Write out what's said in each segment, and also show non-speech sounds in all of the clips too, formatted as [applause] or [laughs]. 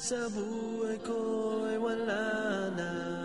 Sa buhay ko ay wala nang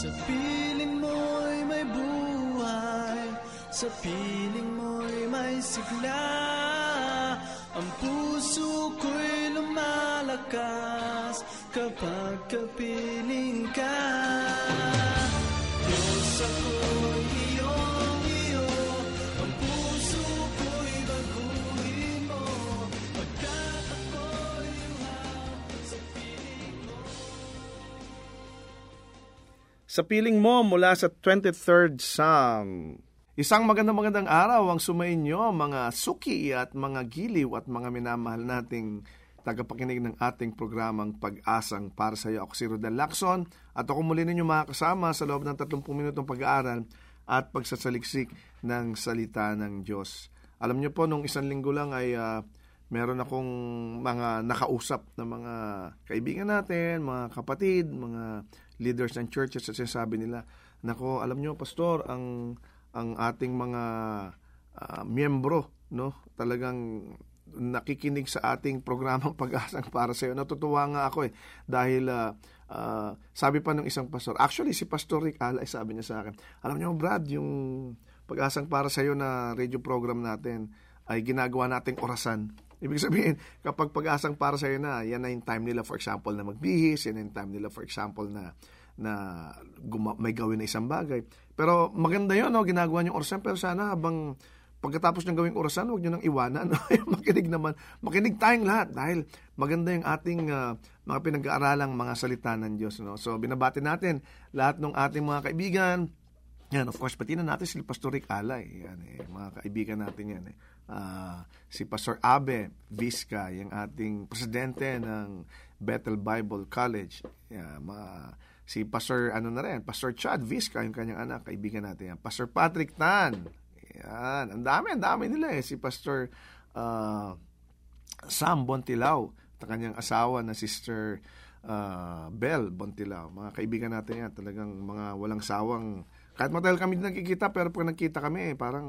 Sa piling mo'y may buhay Sa piling mo'y may sigla. Ang puso ko'y lumalakas Kapag kapiling ka. Diyos ako'y sa piling mo mula sa 23rd Psalm. Isang magandang magandang araw ang sumainyo mga suki at mga giliw at mga minamahal nating tagapakinig ng ating programang Pag-asang para sa iyo. Ako si Rodel Lacson at ako muli ninyo makakasama sa loob ng 30 minutong pag-aaral at pagsasaliksik ng salita ng Diyos. Alam niyo po, nung isang linggo lang ay ah, meron akong mga nakausap na mga kaibigan natin, mga kapatid, mga leaders ng churches at sinasabi nila, nako, alam nyo, pastor, ang ang ating mga ah, miyembro, no, talagang nakikinig sa ating programang pag-asang para sa iyo. Natutuwa nga ako eh dahil ah, ah, sabi pa ng isang pastor, actually si Pastor Rick Ala, sabi niya sa akin, alam niyo Brad, yung pag-asang para sa iyo na radio program natin ay ginagawa nating orasan. Ibig sabihin, kapag pag-asang para sa iyo na, yan na yung time nila for example na magbihis, yan na yung time nila for example na na guma- may gawin na isang bagay. Pero maganda yun, no? ginagawa niyong orasan. Pero sana habang pagkatapos ng gawing orasan, huwag niyo nang iwanan. [laughs] makinig naman. Makinig tayong lahat dahil maganda yung ating uh, mga pinag-aaralang mga salita ng Diyos. No? So, binabati natin lahat ng ating mga kaibigan. Yan, of course, pati na natin si Pastor Rick Alay. Yan, eh, mga kaibigan natin yan. Eh. Uh, si Pastor Abe Vizca, yung ating presidente ng Bethel Bible College. Yan, mga si Pastor, ano na rin, Pastor Chad Vizca, yung kanyang anak, kaibigan natin yan. Pastor Patrick Tan, yan, ang dami, ang dami nila eh. Si Pastor uh, Sam Bontilao, at kanyang asawa na Sister uh, Bell Bontilao. Mga kaibigan natin yan, talagang mga walang sawang, kahit matagal kami nagkikita, pero pag nagkita kami, eh, parang,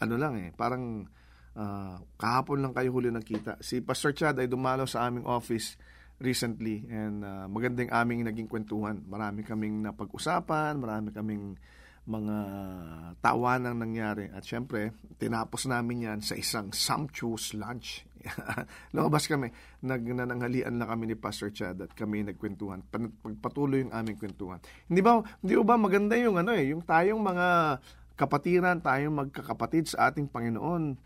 ano lang eh, parang, uh, kahapon lang kayo huli nagkita. Si Pastor Chad ay dumalaw sa aming office recently and uh, magandang aming naging kwentuhan. Marami kaming napag-usapan, marami kaming mga tawanang nangyari. At syempre, tinapos namin yan sa isang sumptuous lunch. [laughs] Lumabas kami, nagnananghalian lang kami ni Pastor Chad at kami nagkwentuhan. Pagpatuloy yung aming kwentuhan. Hindi ba, hindi ba maganda yung ano eh, yung tayong mga kapatiran, tayong magkakapatid sa ating Panginoon.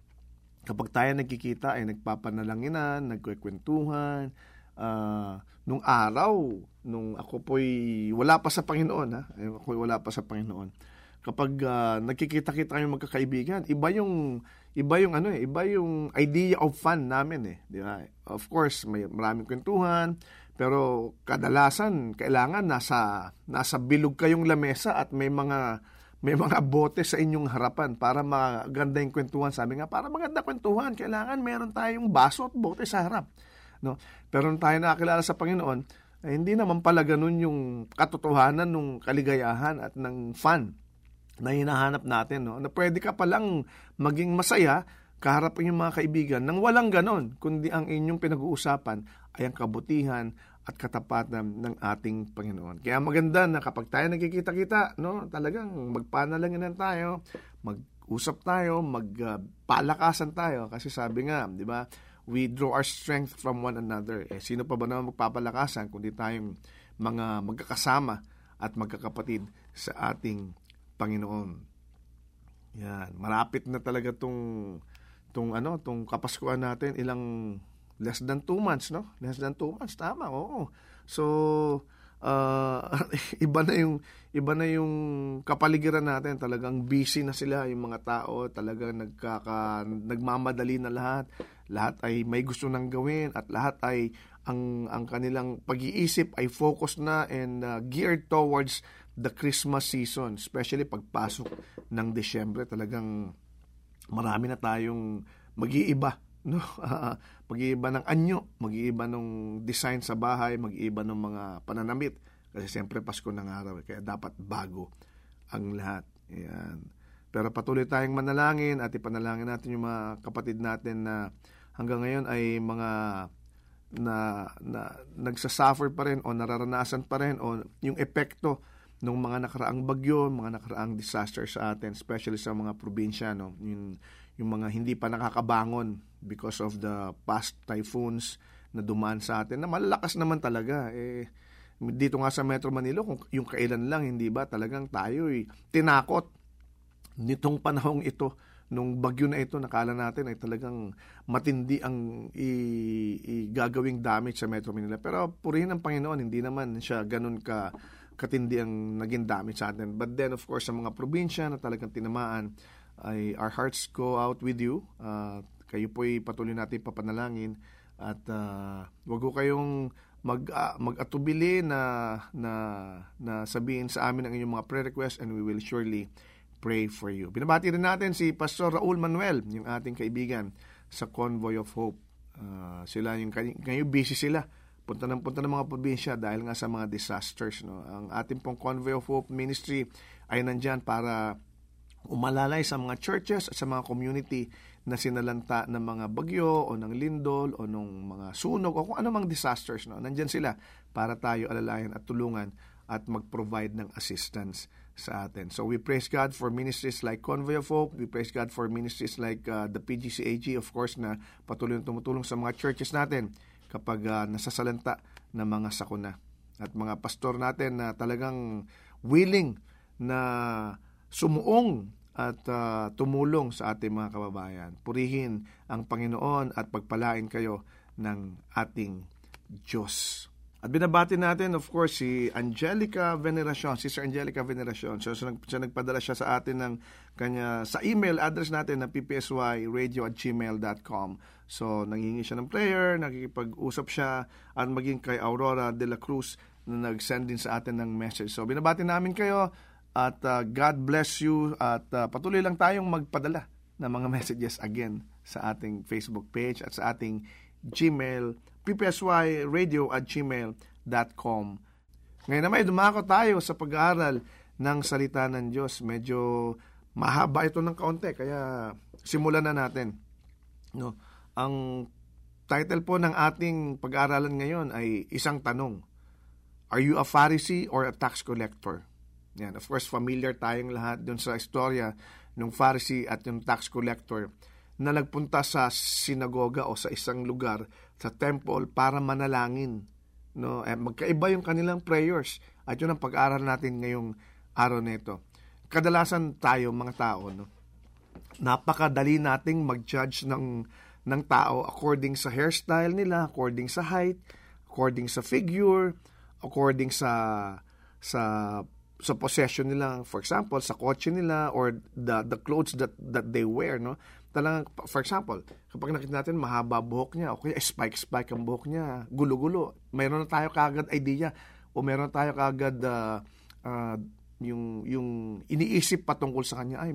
Kapag tayo nagkikita ay nagpapanalanginan, nagkwentuhan, uh, nung araw, nung ako po'y wala pa sa Panginoon, ha? Ako wala pa sa Panginoon. Kapag uh, nagkikita-kita kami magkakaibigan, iba yung iba yung ano eh, iba yung idea of fun namin eh, di ba? Of course, may maraming kwentuhan, pero kadalasan kailangan nasa nasa bilog kayong lamesa at may mga may mga bote sa inyong harapan para maganda yung kwentuhan. Sabi nga, para maganda kwentuhan, kailangan meron tayong baso at bote sa harap. No? Pero nung tayo nakakilala sa Panginoon, eh, hindi naman pala ganun yung katotohanan ng kaligayahan at ng fun na hinahanap natin. No? Na pwede ka palang maging masaya kaharap yung mga kaibigan nang walang ganon, kundi ang inyong pinag-uusapan ay ang kabutihan at katapatan ng ating Panginoon. Kaya maganda na kapag tayo nagkikita-kita, no, talagang magpanalangin tayo, mag-usap tayo, magpalakasan uh, tayo kasi sabi nga, 'di ba? we draw our strength from one another. Eh, sino pa ba naman magpapalakasan kundi tayong mga magkakasama at magkakapatid sa ating Panginoon. Yan, malapit na talaga tong tong ano, tong Kapaskuhan natin ilang less than two months, no? Less than two months, tama, oo. So, uh, [laughs] iba na yung iba na yung kapaligiran natin talagang busy na sila yung mga tao talagang nagkaka nagmamadali na lahat lahat ay may gusto nang gawin at lahat ay ang ang kanilang pag-iisip ay focus na and uh, geared towards the Christmas season especially pagpasok ng Desyembre talagang marami na tayong mag-iiba no? Uh, [laughs] mag-iiba ng anyo mag-iiba ng design sa bahay mag-iiba ng mga pananamit. Kasi siyempre Pasko ng araw eh, kaya dapat bago ang lahat. Yan pero patuloy tayong manalangin at ipanalangin natin yung mga kapatid natin na hanggang ngayon ay mga na, na nagsasuffer pa rin o nararanasan pa rin o yung epekto ng mga nakaraang bagyo, mga nakaraang disaster sa atin, especially sa mga probinsya, no? yung, yung mga hindi pa nakakabangon because of the past typhoons na dumaan sa atin, na malalakas naman talaga. Eh, dito nga sa Metro Manila, kung yung kailan lang, hindi ba talagang tayo eh, tinakot nitong panahong ito nung bagyo na ito, nakala natin ay talagang matindi ang i- gagawing damage sa Metro Manila. Pero purihin ng Panginoon, hindi naman siya ganun ka katindi ang naging damage sa atin. But then, of course, sa mga probinsya na talagang tinamaan, ay our hearts go out with you. Uh, kayo po'y patuloy natin papanalangin at uh, wag ko kayong mag uh, mag-atubili na na na sabihin sa amin ang inyong mga prayer requests and we will surely pray for you. Binabati rin natin si Pastor Raul Manuel, yung ating kaibigan sa Convoy of Hope. Uh, sila yung ngayon busy sila. Punta ng punta ng mga probinsya dahil nga sa mga disasters. No? Ang ating pong Convoy of Hope Ministry ay nandyan para umalalay sa mga churches at sa mga community na sinalanta ng mga bagyo o ng lindol o ng mga sunog o kung ano mang disasters. No? Nandyan sila para tayo alalayan at tulungan at mag-provide ng assistance sa atin. So we praise God for ministries like Convoy of Hope. We praise God for ministries like uh, the PGCAG, of course, na patuloy na tumutulong sa mga churches natin kapag uh, nasasalanta ng mga sakuna. At mga pastor natin na talagang willing na sumuong at uh, tumulong sa ating mga kababayan. Purihin ang Panginoon at pagpalain kayo ng ating Diyos. At binabati natin, of course, si Angelica Veneracion, Sister Angelica Veneracion. So, so siya nagpadala siya sa atin ng kanya, sa email address natin na ppsyradio at gmail.com. So, nangingi siya ng prayer, nakikipag-usap siya, at maging kay Aurora de la Cruz na nag-send din sa atin ng message. So, binabati namin kayo at uh, God bless you at uh, patuloy lang tayong magpadala ng mga messages again sa ating Facebook page at sa ating Gmail ppsyradio at gmail.com. Ngayon naman, dumako tayo sa pag-aaral ng salita ng Diyos. Medyo mahaba ito ng kaunti, kaya simulan na natin. No, ang title po ng ating pag-aaralan ngayon ay isang tanong. Are you a Pharisee or a tax collector? Yan, of course, familiar tayong lahat dun sa istorya ng Pharisee at yung tax collector na nagpunta sa sinagoga o sa isang lugar sa temple para manalangin. No, eh, magkaiba yung kanilang prayers at yun ang pag-aaral natin ngayong araw nito. Kadalasan tayo mga tao, no, napakadali nating mag-judge ng ng tao according sa hairstyle nila, according sa height, according sa figure, according sa sa sa possession nila, for example, sa kotse nila or the the clothes that that they wear, no? Talagang, for example, kapag nakita natin mahaba buhok niya, o kaya spike-spike ang buhok niya, gulo-gulo, mayroon na tayo kagad idea, o mayroon na tayo kagad uh, uh, yung, yung iniisip patungkol sa kanya, ay,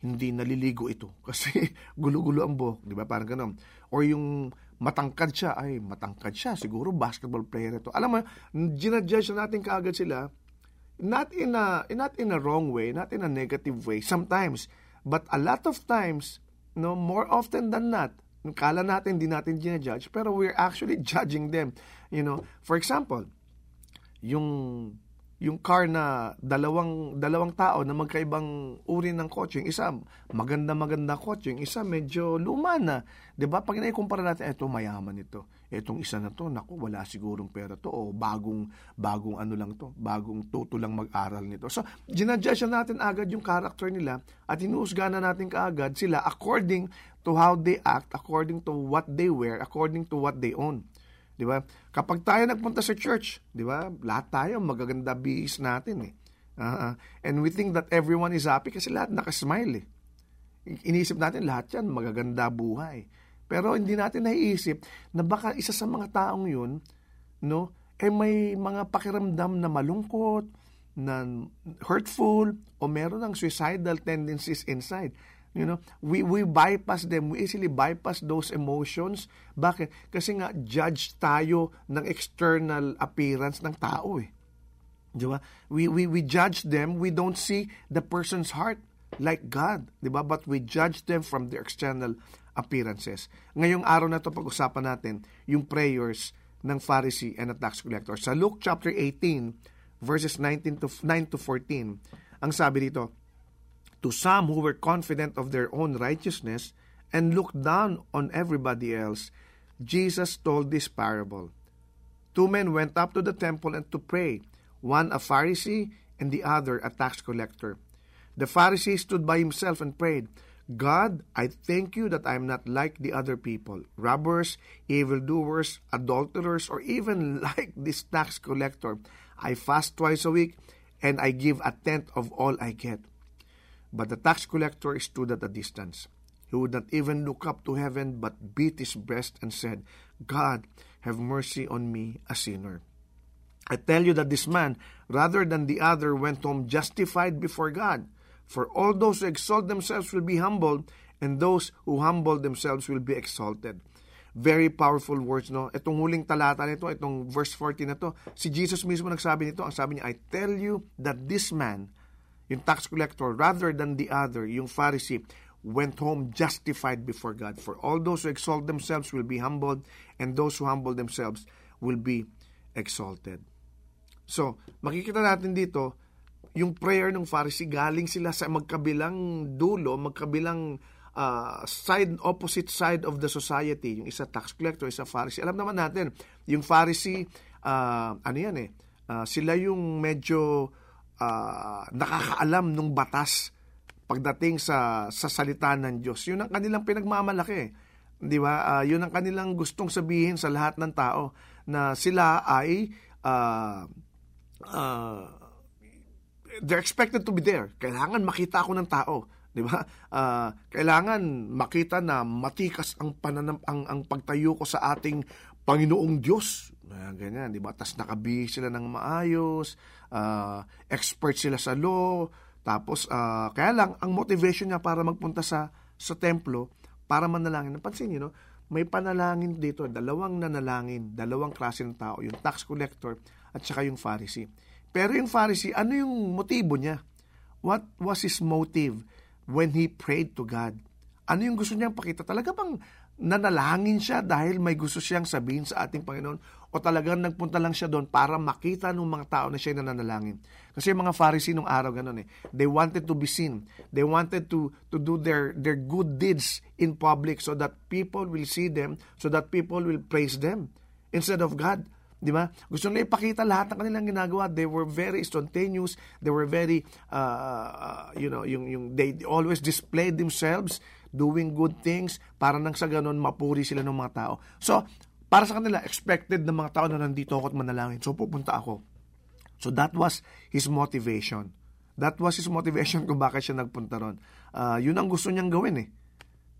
hindi naliligo ito [laughs] kasi gulo-gulo ang buhok, di ba? Parang ganun. Or yung matangkad siya, ay, matangkad siya, siguro basketball player ito. Alam mo, ginadjudge natin kaagad sila, not in a not in a wrong way, not in a negative way sometimes, but a lot of times no more often than not kala natin hindi natin ginajudge pero we're actually [laughs] judging them you know for example yung yung car na dalawang dalawang tao na magkaibang uri ng kotse, isa maganda maganda kotse, isa medyo luma na. 'Di ba? Pag naikumpara natin, eto mayaman ito. Etong isa na to, naku, wala sigurong pera to o bagong bagong ano lang to, bagong tuto lang mag-aral nito. So, ginadjudge natin agad yung character nila at hinuhusga na natin kaagad sila according to how they act, according to what they wear, according to what they own. 'Di ba? Kapag tayo nagpunta sa church, 'di ba? Lahat tayo magaganda bihis natin eh. Uh, and we think that everyone is happy kasi lahat nakasmile eh. Iniisip natin lahat 'yan magaganda buhay. Pero hindi natin naiisip na baka isa sa mga taong 'yun, no, eh may mga pakiramdam na malungkot, na hurtful o meron ng suicidal tendencies inside. You know, we, we bypass them. We easily bypass those emotions. Bakit? Kasi nga, judge tayo ng external appearance ng tao eh. Di ba? We, we, we judge them. We don't see the person's heart like God. Di ba? But we judge them from their external appearances. Ngayong araw na ito, pag-usapan natin yung prayers ng Pharisee and the tax collector. Sa Luke chapter 18, verses 19 to 9 to 14, ang sabi dito, to some who were confident of their own righteousness and looked down on everybody else, Jesus told this parable. Two men went up to the temple and to pray, one a Pharisee and the other a tax collector. The Pharisee stood by himself and prayed, God, I thank you that I am not like the other people, robbers, evildoers, adulterers, or even [laughs] like this tax collector. I fast twice a week and I give a tenth of all I get. But the tax collector stood at a distance. He would not even look up to heaven, but beat his breast and said, God, have mercy on me, a sinner. I tell you that this man, rather than the other, went home justified before God. For all those who exalt themselves will be humbled, and those who humble themselves will be exalted. Very powerful words, no? Itong huling talata nito, itong verse 14 na to, si Jesus mismo nagsabi nito, ang sabi niya, I tell you that this man, yung tax collector, rather than the other, yung Pharisee, went home justified before God. For all those who exalt themselves will be humbled, and those who humble themselves will be exalted. So, makikita natin dito yung prayer ng Pharisee, galing sila sa magkabilang dulo, magkabilang uh, side, opposite side of the society. Yung isa tax collector, isa Pharisee. Alam naman natin, yung Pharisee, uh, ano yan eh, uh, sila yung medyo uh, nakakaalam ng batas pagdating sa sa salita ng Diyos. Yun ang kanilang pinagmamalaki. 'Di ba? Uh, yun ang kanilang gustong sabihin sa lahat ng tao na sila ay uh, uh, they're expected to be there. Kailangan makita ako ng tao, 'di ba? Uh, kailangan makita na matikas ang pananam ang, ang pagtayo ko sa ating Panginoong Diyos. Uh, ganyan, 'di ba? Tas nakabihis sila ng maayos, uh, expert sila sa law, tapos uh, kaya lang ang motivation niya para magpunta sa sa templo para manalangin. Napansin niyo no? May panalangin dito, dalawang nanalangin, dalawang klase ng tao, yung tax collector at saka yung Pharisee. Pero yung Pharisee, ano yung motibo niya? What was his motive when he prayed to God? Ano yung gusto niyang pakita? Talaga bang nanalangin siya dahil may gusto siyang sabihin sa ating Panginoon? o talagang nagpunta lang siya doon para makita ng mga tao na siya nananalangin. Kasi yung mga Pharisee nung araw ganun eh. They wanted to be seen. They wanted to to do their their good deeds in public so that people will see them, so that people will praise them instead of God. Di ba? Gusto nila ipakita lahat ng kanilang ginagawa. They were very spontaneous. They were very, uh, uh, you know, yung, yung, they always displayed themselves doing good things para nang sa ganun mapuri sila ng mga tao. So, para sa kanila, expected ng mga tao na nandito ako at manalangin. So, pupunta ako. So, that was his motivation. That was his motivation [laughs] kung bakit siya nagpunta ron. Uh, yun ang gusto niyang gawin eh.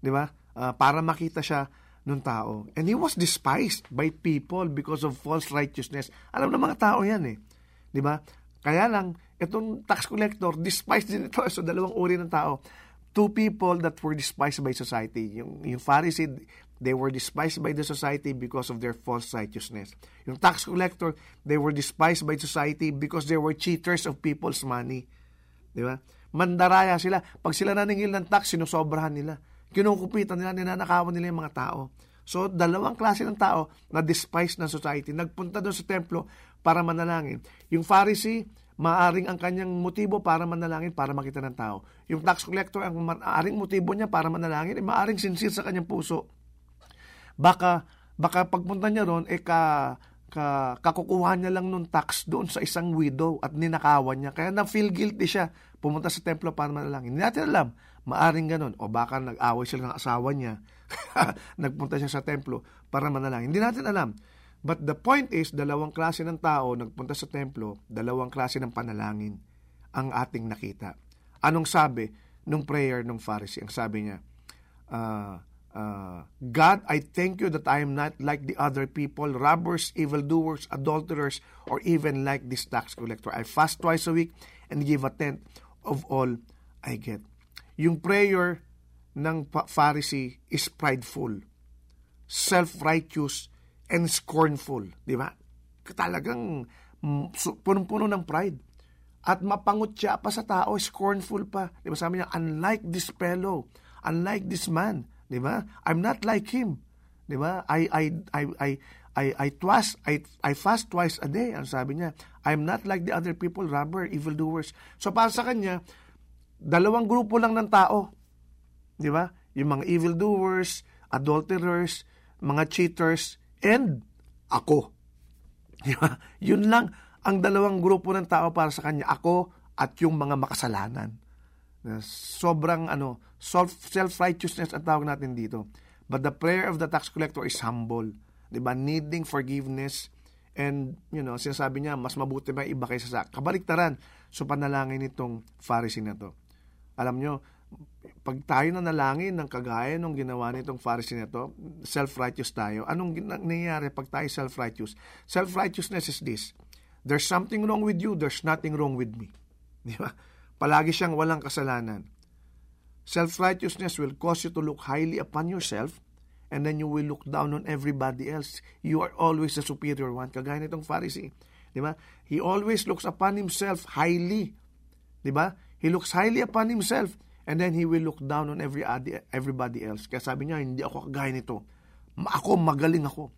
Di ba? Uh, para makita siya ng tao. And he was despised by people because of false righteousness. Alam ng mga tao yan eh. Di ba? Kaya lang, itong tax collector, despised din ito. [laughs] So, dalawang uri ng tao. Two people that were despised by society. Yung, yung Pharisee, They were despised by the society because of their false righteousness. Yung tax collector, they were despised by society because they were cheaters of people's money. Di ba? Mandaraya sila. Pag sila naningil ng tax, sinusobrahan nila. Kinukupitan nila, ninanakawan nila yung mga tao. So, dalawang klase ng tao na despised ng society. Nagpunta doon sa templo para manalangin. Yung Pharisee, maaring ang kanyang motibo para manalangin para makita ng tao. Yung tax collector, ang maaring motibo niya para manalangin, eh, maaring sincere sa kanyang puso baka baka pagpunta niya ron eh ka, ka kakukuha niya lang nung tax doon sa isang widow at ninakawan niya. Kaya na-feel guilty siya. Pumunta sa templo para manalangin. Hindi natin alam. Maaring ganun. O baka nag-away sila ng asawa niya. [laughs] Nagpunta siya sa templo para manalangin. Hindi natin alam. But the point is, dalawang klase ng tao nagpunta sa templo, dalawang klase ng panalangin ang ating nakita. Anong sabi nung prayer ng Pharisee? Ang sabi niya, uh, Uh, God, I thank you that I am not like the other people, robbers, evildoers, adulterers, or even like this tax collector. I fast twice a week and give a tenth of all I get. Yung prayer ng Pharisee is prideful, self-righteous, and scornful. Di ba? Talagang punong-puno ng pride. At mapangutya pa sa tao, scornful pa. Di ba sabi niya, unlike this fellow, unlike this man, 'di ba? I'm not like him. 'Di ba? I I I I I I twice I I fast twice a day. Ang sabi niya, I'm not like the other people, robber, evildoers. So para sa kanya, dalawang grupo lang ng tao. 'Di ba? Yung mga evildoers, adulterers, mga cheaters, and ako. 'Di ba? Yun lang ang dalawang grupo ng tao para sa kanya, ako at yung mga makasalanan. Sobrang ano, self-righteousness ang tawag natin dito. But the prayer of the tax collector is humble. Diba? Needing forgiveness. And, you know, sinasabi niya, mas mabuti ba iba kaysa sa kabaliktaran. So, panalangin nitong Pharisee na to. Alam nyo, pag tayo na nalangin ng kagaya ng ginawa nitong Pharisee na to, self-righteous tayo. Anong nangyayari pag tayo self-righteous? Self-righteousness is this. There's something wrong with you, there's nothing wrong with me. Di ba? Palagi siyang walang kasalanan. Self-righteousness will cause you to look highly upon yourself and then you will look down on everybody else. You are always the superior one. Kagaya nitong Pharisee. Di ba? He always looks upon himself highly. Di ba? He looks highly upon himself and then he will look down on every everybody else. Kaya sabi niya, hindi ako kagaya nito. Ako magaling ako.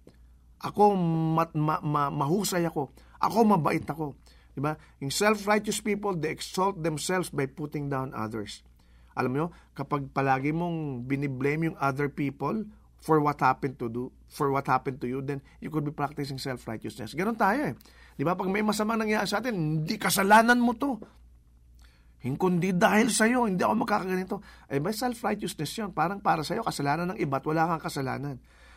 Ako mat, ma, ma, mahusay ako. Ako mabait ako. Diba? Yung self-righteous people, they exalt themselves by putting down others. Alam mo, kapag palagi mong biniblame yung other people for what happened to do, for what happened to you, then you could be practicing self-righteousness. Ganon tayo eh. Di ba? Pag may masamang nangyari sa atin, hindi kasalanan mo to. Kundi dahil sa'yo, hindi ako makakaganito. Eh, may self-righteousness yun. Parang para sa'yo, kasalanan ng iba at wala kang kasalanan.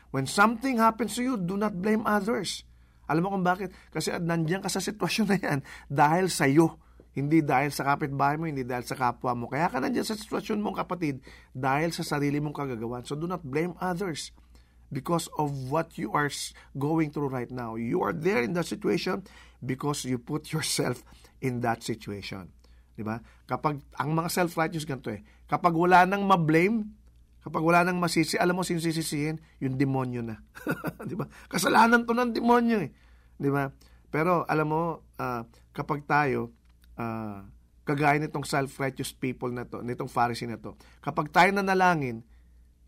When something happens to you, do not blame others. Alam mo kung bakit? Kasi nandiyan ka sa sitwasyon na yan dahil sa'yo. Hindi dahil sa kapitbahay mo, hindi dahil sa kapwa mo. Kaya ka nandiyan sa sitwasyon mong kapatid dahil sa sarili mong kagagawan. So do not blame others because of what you are going through right now. You are there in that situation because you put yourself in that situation. 'Di ba? Kapag ang mga self-righteous ganito eh, kapag wala nang ma-blame, kapag wala nang masisi, alam mo sino sisisihin? Yung demonyo na. [laughs] 'Di ba? Kasalanan 'to ng demonyo eh. 'Di ba? Pero alam mo, uh, kapag tayo uh, kagaya nitong self-righteous people na to, nitong Pharisee na to, kapag tayo nanalangin,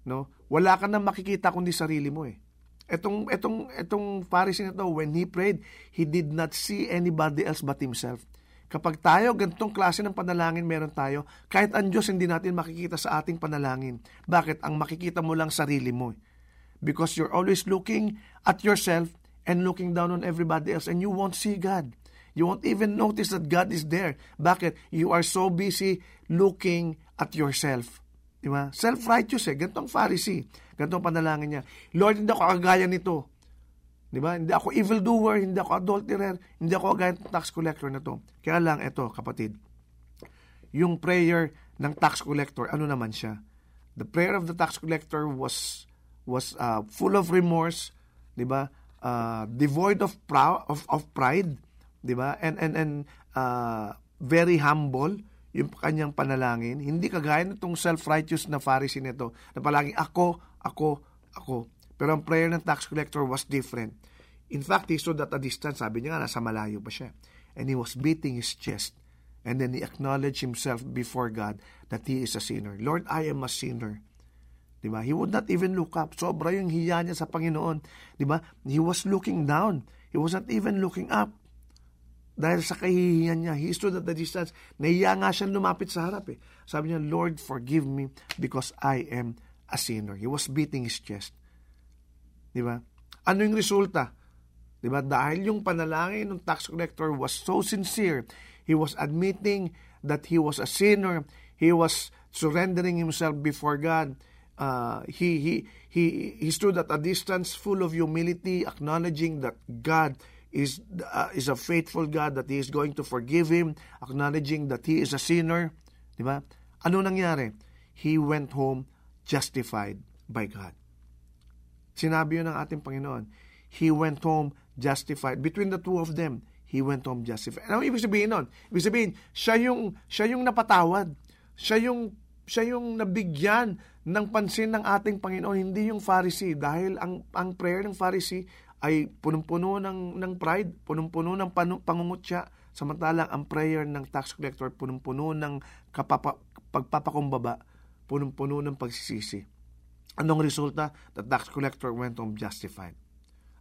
no, wala ka nang makikita kundi sarili mo eh. Etong etong etong Pharisee na to, when he prayed, he did not see anybody else but himself. Kapag tayo, ganitong klase ng panalangin meron tayo, kahit ang Diyos hindi natin makikita sa ating panalangin. Bakit? Ang makikita mo lang sarili mo. Because you're always looking at yourself and looking down on everybody else and you won't see God. You won't even notice that God is there. Bakit? You are so busy looking at yourself. Di ba? Self-righteous eh. Gantong Pharisee. Gantong panalangin niya. Lord, hindi ako kagaya nito. Di ba? Hindi ako evildoer, hindi ako adulterer, hindi ako ng tax collector na to. Kaya lang, ito, kapatid, yung prayer ng tax collector, ano naman siya? The prayer of the tax collector was was uh, full of remorse, 'di ba? Uh, devoid of of, of pride, 'di ba? And and and uh, very humble yung kanyang panalangin. Hindi kagaya nitong self-righteous na Pharisee nito na palaging ako, ako, ako. Pero ang prayer ng tax collector was different. In fact, he stood at a distance. Sabi niya nga, nasa malayo pa siya. And he was beating his chest. And then he acknowledged himself before God that he is a sinner. Lord, I am a sinner. Diba? He would not even look up. Sobra yung hiya niya sa Panginoon. Diba? He was looking down. He was not even looking up. Dahil sa kahihiyan niya, he stood at the distance. Nahiya nga siya lumapit sa harap eh. Sabi niya, Lord, forgive me because I am a sinner. He was beating his chest. Di ba? Ano yung resulta? Di ba? Dahil yung panalangin ng tax collector was so sincere, he was admitting that he was a sinner, he was surrendering himself before God. Uh, he, he, he, he stood at a distance full of humility, acknowledging that God is, uh, is a faithful God, that He is going to forgive him, acknowledging that he is a sinner. Di ba? Ano nangyari? He went home justified by God. Sinabi yun ng ating Panginoon. He went home justified. Between the two of them, he went home justified. Ano ibig sabihin nun? Ibig sabihin, siya yung, siya yung napatawad. Siya yung, siya yung nabigyan ng pansin ng ating Panginoon, hindi yung Pharisee. Dahil ang, ang prayer ng Pharisee ay punong-puno ng, ng pride, punong-puno ng panu, pangungutya. Samantalang ang prayer ng tax collector, punong-puno ng kapapa, pagpapakumbaba, punong-puno ng pagsisisi. Anong resulta? The tax collector went home justified.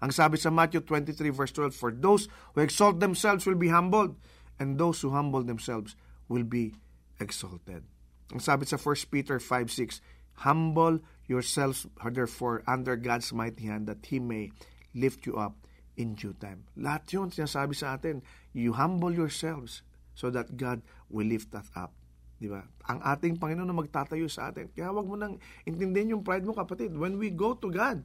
Ang sabi sa Matthew 23 verse 12, For those who exalt themselves will be humbled, and those who humble themselves will be exalted. Ang sabi sa 1 Peter 5 6, Humble yourselves therefore under God's mighty hand that He may lift you up in due time. Lahat yun sinasabi sa atin. You humble yourselves so that God will lift us up. Di ba? Ang ating Panginoon na magtatayo sa atin. Kaya wag mo nang intindihin yung pride mo, kapatid. When we go to God,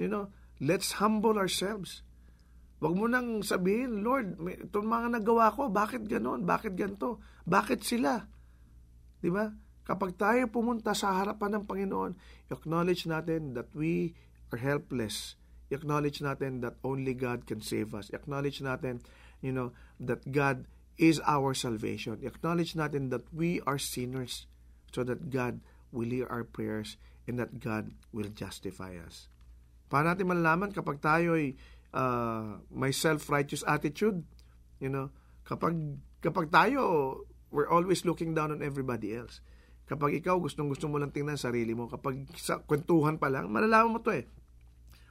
you know, let's humble ourselves. Wag mo nang sabihin, Lord, itong mga nagawa ko, bakit ganon? Bakit ganto? Bakit sila? Di ba? Kapag tayo pumunta sa harapan ng Panginoon, acknowledge natin that we are helpless. Acknowledge natin that only God can save us. Acknowledge natin, you know, that God is our salvation. Acknowledge natin that we are sinners so that God will hear our prayers and that God will justify us. Paano natin malalaman kapag tayo ay uh, may self-righteous attitude? You know, kapag kapag tayo we're always looking down on everybody else. Kapag ikaw gustong gusto mo lang tingnan sarili mo, kapag sa kwentuhan pa lang, malalaman mo to eh.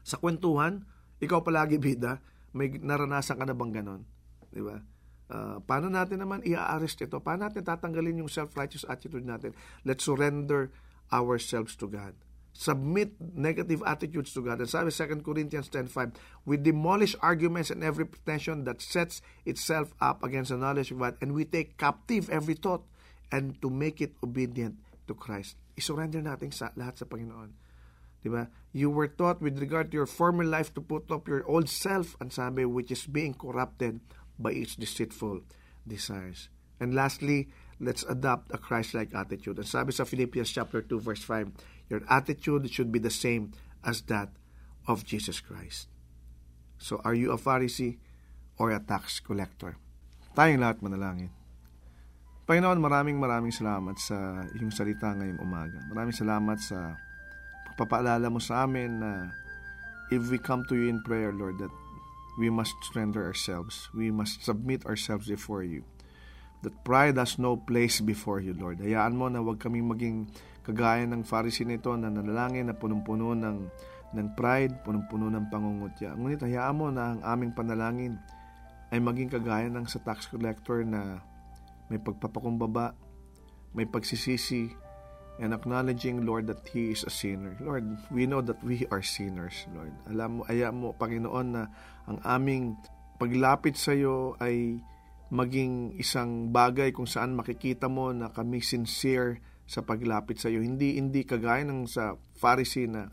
Sa kwentuhan, ikaw palagi bida, may naranasan ka na bang ganon? Di ba? Uh, paano natin naman i-arrest ito? Paano natin tatanggalin yung self-righteous attitude natin? Let's surrender ourselves to God. Submit negative attitudes to God. And sabi 2 Corinthians 10.5, We demolish arguments and every pretension that sets itself up against the knowledge of God, and we take captive every thought and to make it obedient to Christ. I-surrender natin sa lahat sa Panginoon. Diba? You were taught with regard to your former life to put up your old self, and sabi, which is being corrupted by its deceitful desires. And lastly, let's adopt a Christ-like attitude. And sabi sa Philippians chapter 2 verse 5, your attitude should be the same as that of Jesus Christ. So are you a Pharisee or a tax collector? Tayong lahat manalangin. Panginoon, maraming maraming salamat sa iyong salita ngayong umaga. Maraming salamat sa pagpapaalala mo sa amin na if we come to you in prayer, Lord, that we must surrender ourselves. We must submit ourselves before you. That pride has no place before you, Lord. Hayaan mo na huwag kaming maging kagaya ng Pharisee nito na nanalangin na punong-puno ng, ng pride, punong-puno ng pangungutya. Ngunit hayaan mo na ang aming panalangin ay maging kagaya ng sa tax collector na may pagpapakumbaba, may pagsisisi, and acknowledging, Lord, that He is a sinner. Lord, we know that we are sinners, Lord. Alam mo, aya mo, Panginoon, na ang aming paglapit sa iyo ay maging isang bagay kung saan makikita mo na kami sincere sa paglapit sa iyo. Hindi hindi kagaya ng sa Pharisee na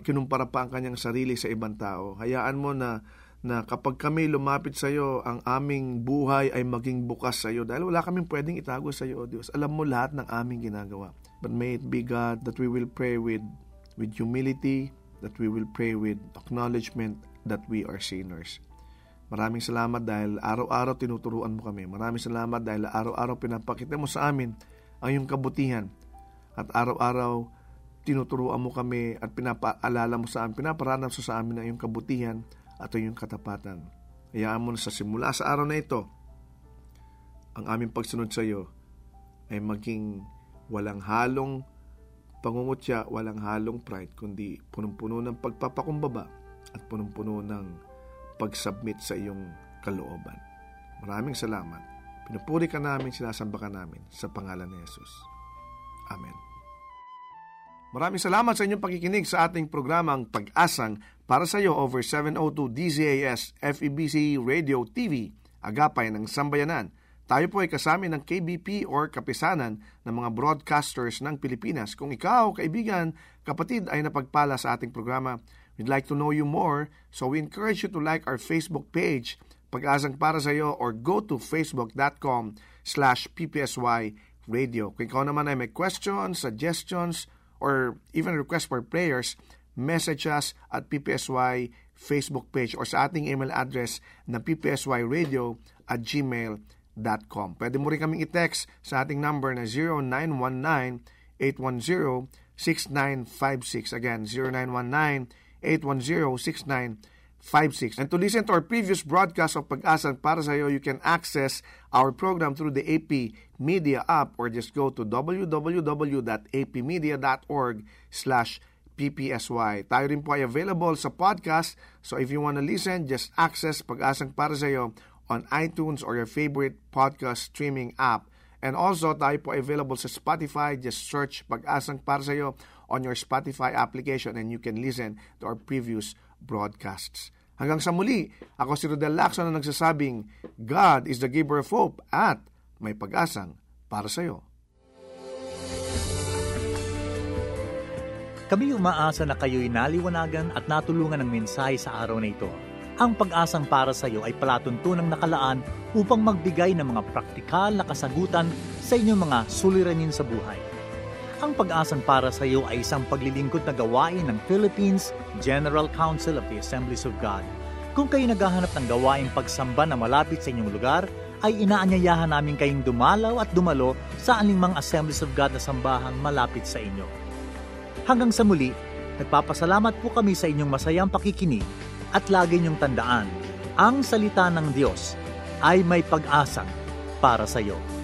kinumpara pa ang kanyang sarili sa ibang tao. Hayaan mo na na kapag kami lumapit sa iyo, ang aming buhay ay maging bukas sa iyo dahil wala kaming pwedeng itago sa iyo, O Diyos. Alam mo lahat ng aming ginagawa. But may it be, God, that we will pray with, with humility, that we will pray with acknowledgement that we are sinners. Maraming salamat dahil araw-araw tinuturuan mo kami. Maraming salamat dahil araw-araw pinapakita mo sa amin ang iyong kabutihan. At araw-araw tinuturuan mo kami at pinapaalala mo sa amin, pinaparana mo sa amin ang iyong kabutihan at ang iyong katapatan. Hayaan mo na sa simula sa araw na ito, ang aming pagsunod sa iyo ay maging walang halong pangungutya, walang halong pride, kundi punong-puno ng pagpapakumbaba at punong-puno ng pag-submit sa iyong kalooban. Maraming salamat. Pinupuri ka namin, sinasamba ka namin sa pangalan ni Jesus. Amen. Maraming salamat sa inyong pakikinig sa ating programang Pag-asang para sa iyo over 702 DZAS FEBC Radio TV, agapay ng sambayanan. Tayo po ay kasama ng KBP or kapisanan ng mga broadcasters ng Pilipinas. Kung ikaw, kaibigan, kapatid ay napagpala sa ating programa, we'd like to know you more, so we encourage you to like our Facebook page, Pag-asang para sa iyo, or go to facebook.com slash ppsy radio. Kung ikaw naman ay may questions, suggestions, or even request for prayers, message us at PPSY Facebook page or sa ating email address na ppsyradio at gmail.com. Pwede mo rin kaming i-text sa ating number na 0919-810-6956. Again, 0919-810-6956. 56. And to listen to our previous broadcast of Pag-asa para sa iyo, you can access our program through the AP Media app or just go to www.apmedia.org slash ppsy. Tayo rin po ay available sa podcast, so if you want to listen, just access Pag-asang para sa iyo on iTunes or your favorite podcast streaming app. And also, tayo po available sa Spotify. Just search Pag-asang para sa iyo on your Spotify application and you can listen to our previous broadcasts. Hanggang sa muli, ako si Rodel Lacson na nagsasabing, God is the giver of hope at may pag-asang para sa iyo. Kami umaasa na kayo'y naliwanagan at natulungan ng mensahe sa araw na ito. Ang pag-asang para sa iyo ay palatuntunang nakalaan upang magbigay ng mga praktikal na kasagutan sa inyong mga suliranin sa buhay. Ang pag-asang para sa iyo ay isang paglilingkod na gawain ng Philippines General Council of the Assemblies of God. Kung kayo naghahanap ng gawain pagsamba na malapit sa inyong lugar, ay inaanyayahan namin kayong dumalaw at dumalo sa anumang Assemblies of God na sambahang malapit sa inyo. Hanggang sa muli, nagpapasalamat po kami sa inyong masayang pakikinig at lagi niyong tandaan, ang salita ng Diyos ay may pag-asang para sa iyo.